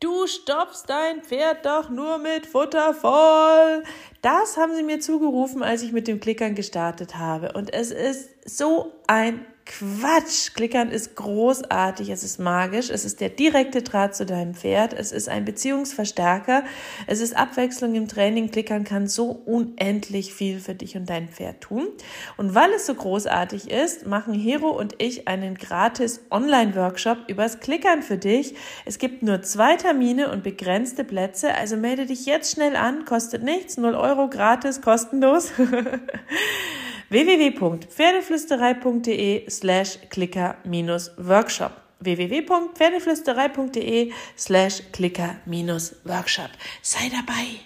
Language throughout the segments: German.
Du stopfst dein Pferd doch nur mit Futter voll. Das haben sie mir zugerufen, als ich mit dem Klickern gestartet habe. Und es ist so ein Quatsch. Klickern ist großartig, es ist magisch, es ist der direkte Draht zu deinem Pferd, es ist ein Beziehungsverstärker, es ist Abwechslung im Training. Klickern kann so unendlich viel für dich und dein Pferd tun. Und weil es so großartig ist, machen Hero und ich einen gratis Online-Workshop übers Klickern für dich. Es gibt nur zwei Termine und begrenzte Plätze, also melde dich jetzt schnell an, kostet nichts, 0 Euro gratis, kostenlos. www.pferdeflüsterei.de slash clicker-workshop www.pferdeflüsterei.de slash clicker-workshop Sei dabei!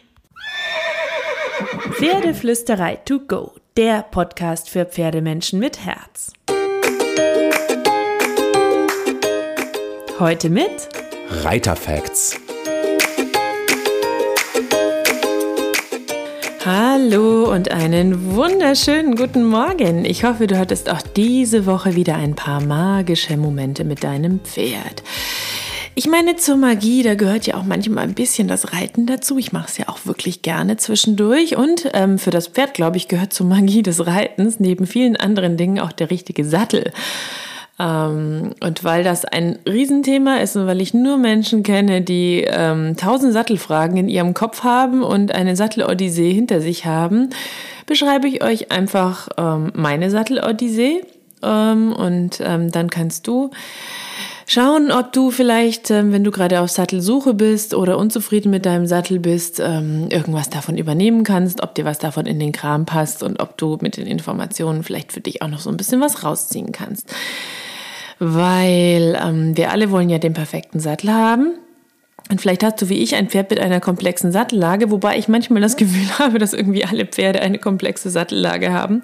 Pferdeflüsterei to go, der Podcast für Pferdemenschen mit Herz. Heute mit Reiterfacts. Hallo und einen wunderschönen guten Morgen. Ich hoffe, du hattest auch diese Woche wieder ein paar magische Momente mit deinem Pferd. Ich meine, zur Magie, da gehört ja auch manchmal ein bisschen das Reiten dazu. Ich mache es ja auch wirklich gerne zwischendurch. Und ähm, für das Pferd, glaube ich, gehört zur Magie des Reitens neben vielen anderen Dingen auch der richtige Sattel. Ähm, und weil das ein Riesenthema ist und weil ich nur Menschen kenne, die ähm, tausend Sattelfragen in ihrem Kopf haben und eine Sattelodyssee hinter sich haben, beschreibe ich euch einfach ähm, meine Sattelodyssee. Ähm, und ähm, dann kannst du schauen, ob du vielleicht, ähm, wenn du gerade auf Sattelsuche bist oder unzufrieden mit deinem Sattel bist, irgendwas davon übernehmen kannst, ob dir was davon in den Kram passt und ob du mit den Informationen vielleicht für dich auch noch so ein bisschen was rausziehen kannst weil ähm, wir alle wollen ja den perfekten Sattel haben. Und vielleicht hast du wie ich ein Pferd mit einer komplexen Sattellage, wobei ich manchmal das Gefühl habe, dass irgendwie alle Pferde eine komplexe Sattellage haben.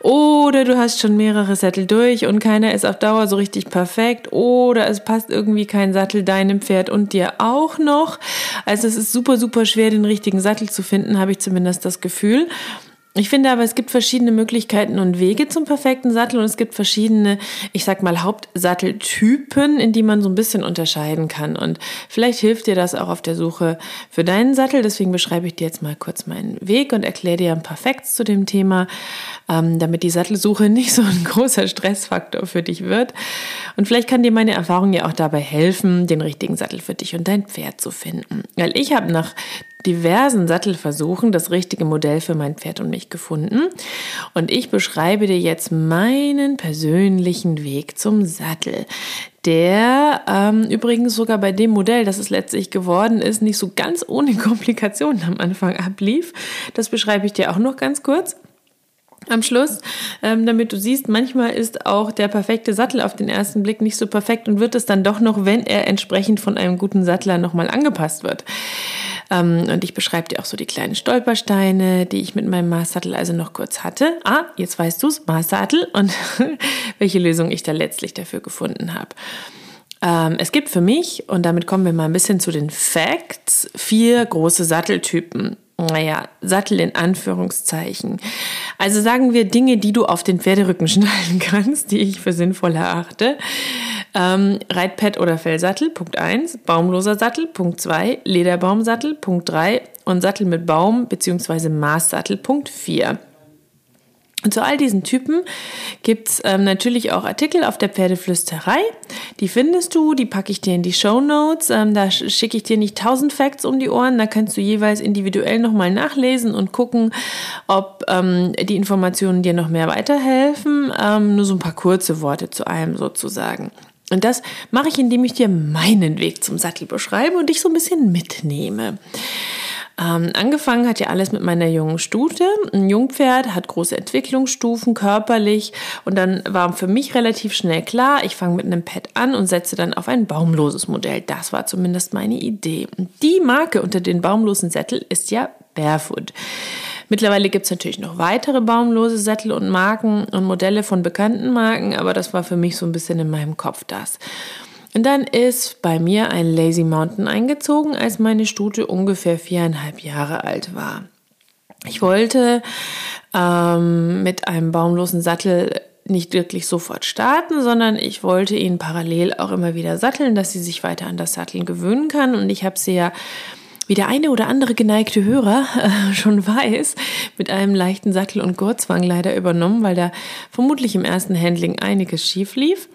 Oder du hast schon mehrere Sattel durch und keiner ist auf Dauer so richtig perfekt. Oder es passt irgendwie kein Sattel deinem Pferd und dir auch noch. Also es ist super, super schwer, den richtigen Sattel zu finden, habe ich zumindest das Gefühl. Ich finde aber, es gibt verschiedene Möglichkeiten und Wege zum perfekten Sattel und es gibt verschiedene, ich sag mal, Hauptsatteltypen, in die man so ein bisschen unterscheiden kann. Und vielleicht hilft dir das auch auf der Suche für deinen Sattel. Deswegen beschreibe ich dir jetzt mal kurz meinen Weg und erkläre dir ein paar Facts zu dem Thema, ähm, damit die Sattelsuche nicht so ein großer Stressfaktor für dich wird. Und vielleicht kann dir meine Erfahrung ja auch dabei helfen, den richtigen Sattel für dich und dein Pferd zu finden. Weil ich habe nach diversen Sattelversuchen das richtige Modell für mein Pferd und mich gefunden. Und ich beschreibe dir jetzt meinen persönlichen Weg zum Sattel, der ähm, übrigens sogar bei dem Modell, das es letztlich geworden ist, nicht so ganz ohne Komplikationen am Anfang ablief. Das beschreibe ich dir auch noch ganz kurz am Schluss, ähm, damit du siehst, manchmal ist auch der perfekte Sattel auf den ersten Blick nicht so perfekt und wird es dann doch noch, wenn er entsprechend von einem guten Sattler nochmal angepasst wird. Ähm, und ich beschreibe dir auch so die kleinen Stolpersteine, die ich mit meinem Maßsattel also noch kurz hatte. Ah, jetzt weißt du es, Maßsattel und welche Lösung ich da letztlich dafür gefunden habe. Ähm, es gibt für mich, und damit kommen wir mal ein bisschen zu den Facts, vier große Satteltypen naja, Sattel in Anführungszeichen. Also sagen wir Dinge, die du auf den Pferderücken schnallen kannst, die ich für sinnvoll erachte. Ähm, Reitpad oder Fellsattel, Punkt 1. Baumloser Sattel, Punkt 2. Lederbaumsattel, Punkt 3. Und Sattel mit Baum bzw. Maßsattel, Punkt 4. Und zu all diesen Typen gibt's ähm, natürlich auch Artikel auf der Pferdeflüsterei. Die findest du, die packe ich dir in die Show Notes. Ähm, da schicke ich dir nicht tausend Facts um die Ohren. Da kannst du jeweils individuell nochmal nachlesen und gucken, ob ähm, die Informationen dir noch mehr weiterhelfen. Ähm, nur so ein paar kurze Worte zu allem sozusagen. Und das mache ich, indem ich dir meinen Weg zum Sattel beschreibe und dich so ein bisschen mitnehme. Ähm, angefangen hat ja alles mit meiner jungen Stute. Ein Jungpferd hat große Entwicklungsstufen körperlich und dann war für mich relativ schnell klar, ich fange mit einem Pad an und setze dann auf ein baumloses Modell. Das war zumindest meine Idee. Und die Marke unter den baumlosen Sättel ist ja Barefoot. Mittlerweile gibt es natürlich noch weitere baumlose Sättel und Marken und Modelle von bekannten Marken, aber das war für mich so ein bisschen in meinem Kopf das. Und dann ist bei mir ein Lazy Mountain eingezogen, als meine Stute ungefähr viereinhalb Jahre alt war. Ich wollte ähm, mit einem baumlosen Sattel nicht wirklich sofort starten, sondern ich wollte ihn parallel auch immer wieder satteln, dass sie sich weiter an das Satteln gewöhnen kann. Und ich habe sie ja wie der eine oder andere geneigte Hörer äh, schon weiß, mit einem leichten Sattel- und Gurtzwang leider übernommen, weil da vermutlich im ersten Handling einiges schief lief.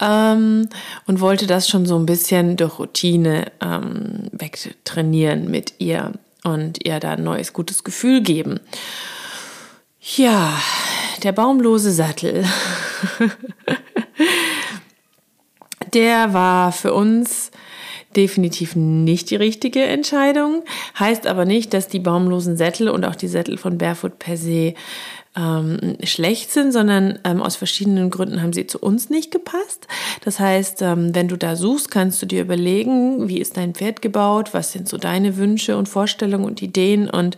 Ähm, und wollte das schon so ein bisschen durch Routine ähm, wegtrainieren mit ihr und ihr da ein neues gutes Gefühl geben. Ja, der baumlose Sattel. der war für uns definitiv nicht die richtige Entscheidung. Heißt aber nicht, dass die baumlosen Sättel und auch die Sättel von Barefoot per se ähm, schlecht sind, sondern ähm, aus verschiedenen Gründen haben sie zu uns nicht gepasst. Das heißt, ähm, wenn du da suchst, kannst du dir überlegen, wie ist dein Pferd gebaut, was sind so deine Wünsche und Vorstellungen und Ideen und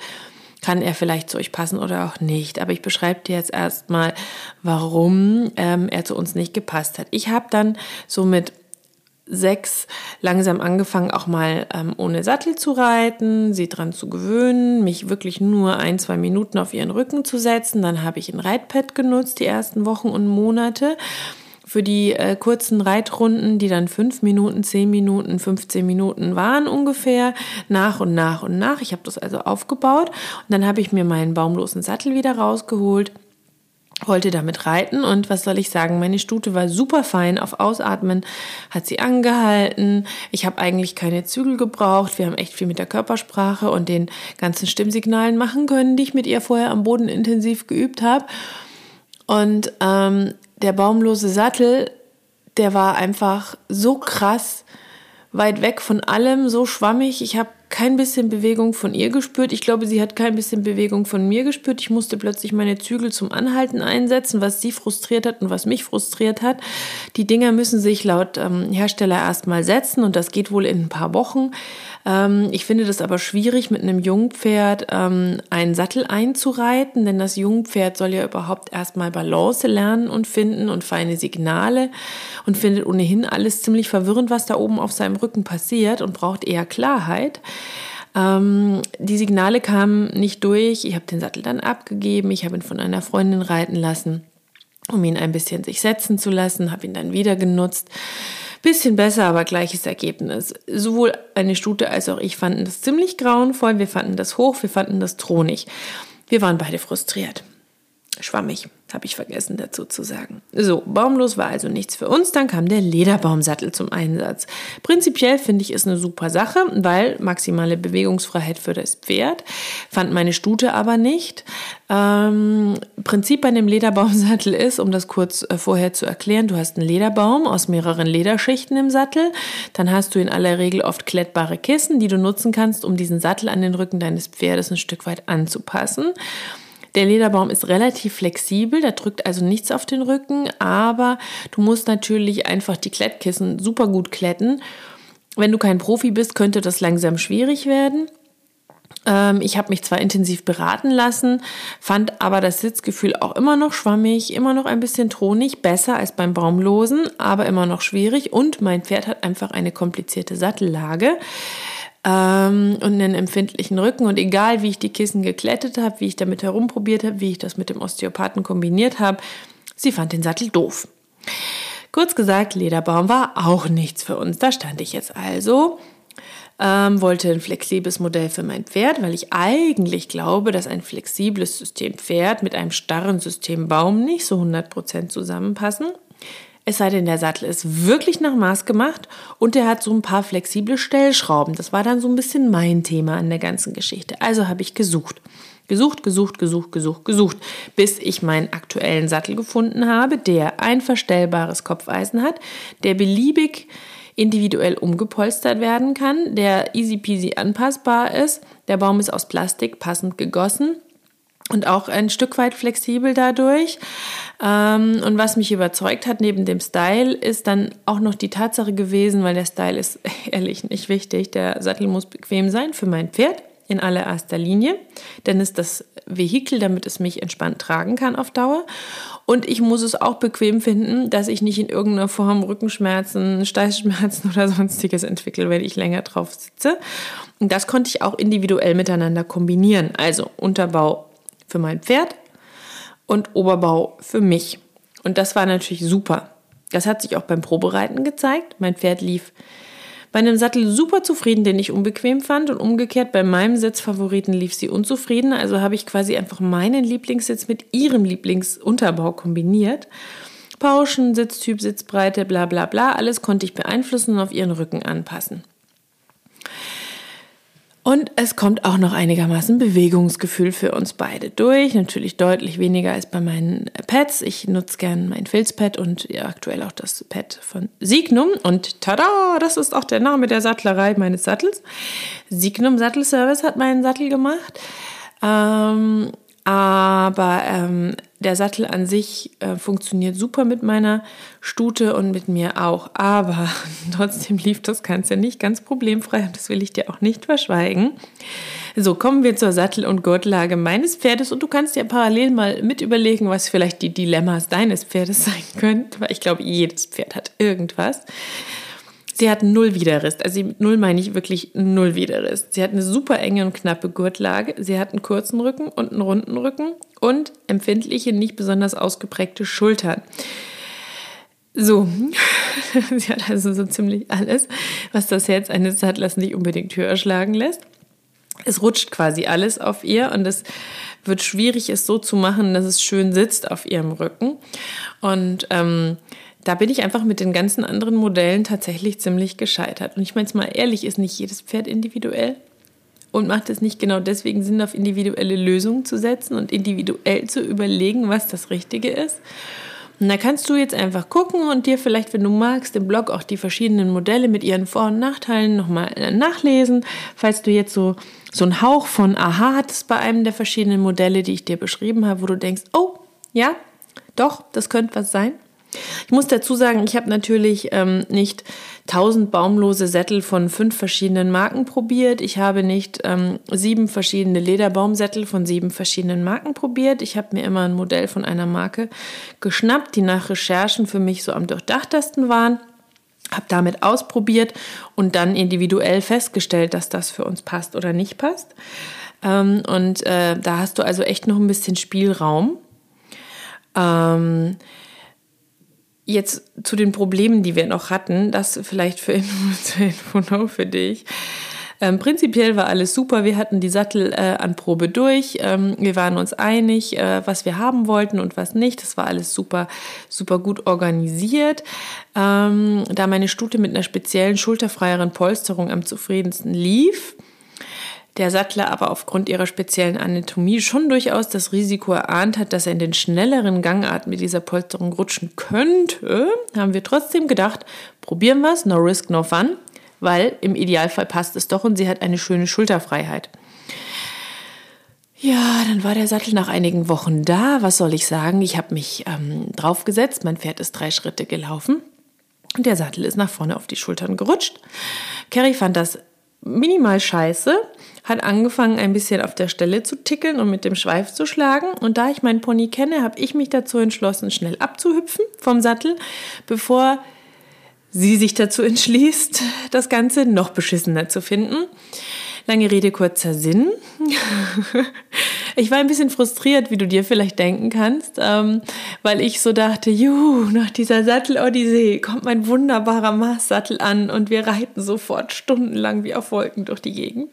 kann er vielleicht zu euch passen oder auch nicht. Aber ich beschreibe dir jetzt erstmal, warum ähm, er zu uns nicht gepasst hat. Ich habe dann so mit sechs langsam angefangen, auch mal ähm, ohne Sattel zu reiten, sie dran zu gewöhnen, mich wirklich nur ein, zwei Minuten auf ihren Rücken zu setzen. Dann habe ich ein Reitpad genutzt, die ersten Wochen und Monate für die äh, kurzen Reitrunden, die dann fünf Minuten, zehn Minuten, 15 Minuten waren ungefähr, nach und nach und nach. Ich habe das also aufgebaut und dann habe ich mir meinen baumlosen Sattel wieder rausgeholt wollte damit reiten und was soll ich sagen, meine Stute war super fein auf Ausatmen, hat sie angehalten. Ich habe eigentlich keine Zügel gebraucht. Wir haben echt viel mit der Körpersprache und den ganzen Stimmsignalen machen können, die ich mit ihr vorher am Boden intensiv geübt habe. Und ähm, der baumlose Sattel, der war einfach so krass weit weg von allem, so schwammig. Ich habe kein bisschen Bewegung von ihr gespürt. Ich glaube, sie hat kein bisschen Bewegung von mir gespürt. Ich musste plötzlich meine Zügel zum Anhalten einsetzen, was sie frustriert hat und was mich frustriert hat. Die Dinger müssen sich laut ähm, Hersteller erstmal setzen und das geht wohl in ein paar Wochen. Ähm, ich finde das aber schwierig, mit einem Jungpferd ähm, einen Sattel einzureiten, denn das Jungpferd soll ja überhaupt erstmal Balance lernen und finden und feine Signale und findet ohnehin alles ziemlich verwirrend, was da oben auf seinem Rücken passiert und braucht eher Klarheit. Ähm, die Signale kamen nicht durch. Ich habe den Sattel dann abgegeben. Ich habe ihn von einer Freundin reiten lassen, um ihn ein bisschen sich setzen zu lassen, habe ihn dann wieder genutzt. Bisschen besser, aber gleiches Ergebnis. Sowohl eine Stute als auch ich fanden das ziemlich grauenvoll. Wir fanden das hoch, wir fanden das thronig. Wir waren beide frustriert. Schwammig habe ich vergessen dazu zu sagen. So, baumlos war also nichts für uns. Dann kam der Lederbaumsattel zum Einsatz. Prinzipiell finde ich es eine super Sache, weil maximale Bewegungsfreiheit für das Pferd. Fand meine Stute aber nicht. Ähm, Prinzip bei dem Lederbaumsattel ist, um das kurz äh, vorher zu erklären, du hast einen Lederbaum aus mehreren Lederschichten im Sattel. Dann hast du in aller Regel oft klettbare Kissen, die du nutzen kannst, um diesen Sattel an den Rücken deines Pferdes ein Stück weit anzupassen. Der Lederbaum ist relativ flexibel, da drückt also nichts auf den Rücken, aber du musst natürlich einfach die Klettkissen super gut kletten. Wenn du kein Profi bist, könnte das langsam schwierig werden. Ähm, ich habe mich zwar intensiv beraten lassen, fand aber das Sitzgefühl auch immer noch schwammig, immer noch ein bisschen thronig, besser als beim Baumlosen, aber immer noch schwierig und mein Pferd hat einfach eine komplizierte Sattellage ähm, und einen empfindlichen Rücken. Und egal, wie ich die Kissen geklettet habe, wie ich damit herumprobiert habe, wie ich das mit dem Osteopathen kombiniert habe, sie fand den Sattel doof. Kurz gesagt, Lederbaum war auch nichts für uns. Da stand ich jetzt also. Ähm, wollte ein flexibles Modell für mein Pferd, weil ich eigentlich glaube, dass ein flexibles System Pferd mit einem starren System Baum nicht so 100% zusammenpassen. Es sei denn, der Sattel ist wirklich nach Maß gemacht und der hat so ein paar flexible Stellschrauben. Das war dann so ein bisschen mein Thema an der ganzen Geschichte. Also habe ich gesucht. Gesucht, gesucht, gesucht, gesucht, gesucht, bis ich meinen aktuellen Sattel gefunden habe, der ein verstellbares Kopfeisen hat, der beliebig individuell umgepolstert werden kann, der easy peasy anpassbar ist. Der Baum ist aus Plastik passend gegossen und auch ein Stück weit flexibel dadurch. Ähm, und was mich überzeugt hat neben dem Style, ist dann auch noch die Tatsache gewesen, weil der Style ist ehrlich nicht wichtig. Der Sattel muss bequem sein für mein Pferd in allererster Linie, denn es ist das Vehikel, damit es mich entspannt tragen kann auf Dauer. Und ich muss es auch bequem finden, dass ich nicht in irgendeiner Form Rückenschmerzen, Steißschmerzen oder sonstiges entwickle, wenn ich länger drauf sitze. Und das konnte ich auch individuell miteinander kombinieren. Also Unterbau für mein Pferd und Oberbau für mich. Und das war natürlich super. Das hat sich auch beim Probereiten gezeigt. Mein Pferd lief bei einem Sattel super zufrieden, den ich unbequem fand und umgekehrt bei meinem Sitzfavoriten lief sie unzufrieden. Also habe ich quasi einfach meinen Lieblingssitz mit ihrem Lieblingsunterbau kombiniert. Pauschen, Sitztyp, Sitzbreite, bla bla bla, alles konnte ich beeinflussen und auf ihren Rücken anpassen. Und es kommt auch noch einigermaßen Bewegungsgefühl für uns beide durch. Natürlich deutlich weniger als bei meinen Pads. Ich nutze gern mein Filzpad und ja, aktuell auch das Pad von Signum. Und tada, das ist auch der Name der Sattlerei meines Sattels. Signum Sattelservice hat meinen Sattel gemacht. Ähm, aber ähm, der Sattel an sich äh, funktioniert super mit meiner Stute und mit mir auch. Aber trotzdem lief das Ganze nicht ganz problemfrei und das will ich dir auch nicht verschweigen. So, kommen wir zur Sattel- und Gurtlage meines Pferdes und du kannst dir parallel mal mit überlegen, was vielleicht die Dilemmas deines Pferdes sein könnten, weil ich glaube, jedes Pferd hat irgendwas. Sie hat null Widerriss. Also mit null meine ich wirklich null Widerriss. Sie hat eine super enge und knappe Gurtlage. Sie hat einen kurzen Rücken und einen runden Rücken und empfindliche, nicht besonders ausgeprägte Schultern. So, sie hat also so ziemlich alles, was das Herz eines Sattlers nicht unbedingt höher schlagen lässt. Es rutscht quasi alles auf ihr und es wird schwierig, es so zu machen, dass es schön sitzt auf ihrem Rücken. Und ähm, da bin ich einfach mit den ganzen anderen Modellen tatsächlich ziemlich gescheitert. Und ich meine es mal ehrlich, ist nicht jedes Pferd individuell und macht es nicht genau deswegen Sinn, auf individuelle Lösungen zu setzen und individuell zu überlegen, was das Richtige ist. Und da kannst du jetzt einfach gucken und dir vielleicht, wenn du magst, im Blog auch die verschiedenen Modelle mit ihren Vor- und Nachteilen nochmal äh, nachlesen. Falls du jetzt so, so einen Hauch von Aha hattest bei einem der verschiedenen Modelle, die ich dir beschrieben habe, wo du denkst, oh, ja, doch, das könnte was sein. Ich muss dazu sagen, ich habe natürlich ähm, nicht tausend baumlose Sättel von fünf verschiedenen Marken probiert. Ich habe nicht ähm, sieben verschiedene Lederbaumsättel von sieben verschiedenen Marken probiert. Ich habe mir immer ein Modell von einer Marke geschnappt, die nach Recherchen für mich so am durchdachtesten waren. Habe damit ausprobiert und dann individuell festgestellt, dass das für uns passt oder nicht passt. Ähm, und äh, da hast du also echt noch ein bisschen Spielraum. Ähm, Jetzt zu den Problemen, die wir noch hatten, das vielleicht für Info für dich. Ähm, prinzipiell war alles super. Wir hatten die Sattelanprobe äh, durch. Ähm, wir waren uns einig, äh, was wir haben wollten und was nicht. Das war alles super, super gut organisiert. Ähm, da meine Stute mit einer speziellen schulterfreieren Polsterung am zufriedensten lief, der Sattler aber aufgrund ihrer speziellen Anatomie schon durchaus das Risiko erahnt hat, dass er in den schnelleren Gangarten mit dieser Polsterung rutschen könnte, haben wir trotzdem gedacht, probieren wir es, no risk, no fun, weil im Idealfall passt es doch und sie hat eine schöne Schulterfreiheit. Ja, dann war der Sattel nach einigen Wochen da. Was soll ich sagen? Ich habe mich ähm, draufgesetzt, mein Pferd ist drei Schritte gelaufen und der Sattel ist nach vorne auf die Schultern gerutscht. Carrie fand das minimal scheiße, hat angefangen ein bisschen auf der Stelle zu tickeln und mit dem Schweif zu schlagen. Und da ich meinen Pony kenne, habe ich mich dazu entschlossen, schnell abzuhüpfen vom Sattel, bevor sie sich dazu entschließt, das Ganze noch beschissener zu finden. Lange Rede, kurzer Sinn. ich war ein bisschen frustriert, wie du dir vielleicht denken kannst, ähm, weil ich so dachte, juhu, nach dieser Sattel-Odyssee kommt mein wunderbarer Maßsattel an und wir reiten sofort stundenlang wie auf Wolken durch die Gegend.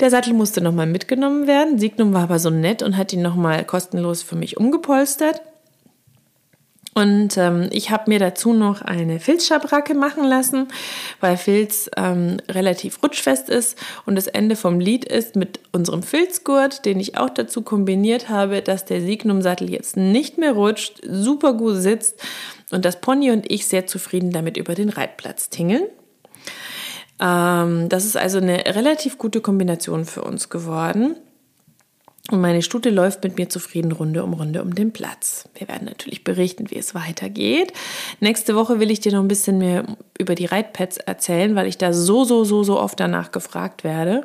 Der Sattel musste nochmal mitgenommen werden. Signum war aber so nett und hat ihn nochmal kostenlos für mich umgepolstert. Und ähm, ich habe mir dazu noch eine Filzschabracke machen lassen, weil Filz ähm, relativ rutschfest ist und das Ende vom Lied ist mit unserem Filzgurt, den ich auch dazu kombiniert habe, dass der Signum-Sattel jetzt nicht mehr rutscht, super gut sitzt und das Pony und ich sehr zufrieden damit über den Reitplatz tingeln. Ähm, das ist also eine relativ gute Kombination für uns geworden. Und meine Stute läuft mit mir zufrieden Runde um Runde um den Platz. Wir werden natürlich berichten, wie es weitergeht. Nächste Woche will ich dir noch ein bisschen mehr über die Reitpads erzählen, weil ich da so, so, so, so oft danach gefragt werde.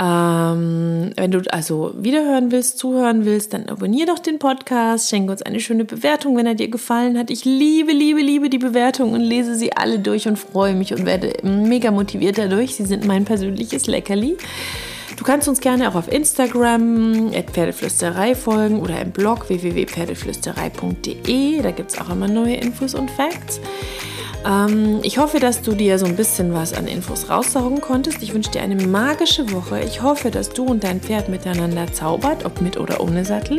Ähm, wenn du also wiederhören willst, zuhören willst, dann abonnier doch den Podcast, schenke uns eine schöne Bewertung, wenn er dir gefallen hat. Ich liebe, liebe, liebe die Bewertung und lese sie alle durch und freue mich und werde mega motiviert dadurch. Sie sind mein persönliches Leckerli. Du kannst uns gerne auch auf Instagram Pferdeflüsterei folgen oder im Blog www.pferdeflüsterei.de. Da gibt es auch immer neue Infos und Facts. Ähm, ich hoffe, dass du dir so ein bisschen was an Infos raussaugen konntest. Ich wünsche dir eine magische Woche. Ich hoffe, dass du und dein Pferd miteinander zaubert, ob mit oder ohne Sattel.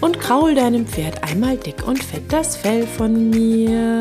Und kraul deinem Pferd einmal dick und fett das Fell von mir.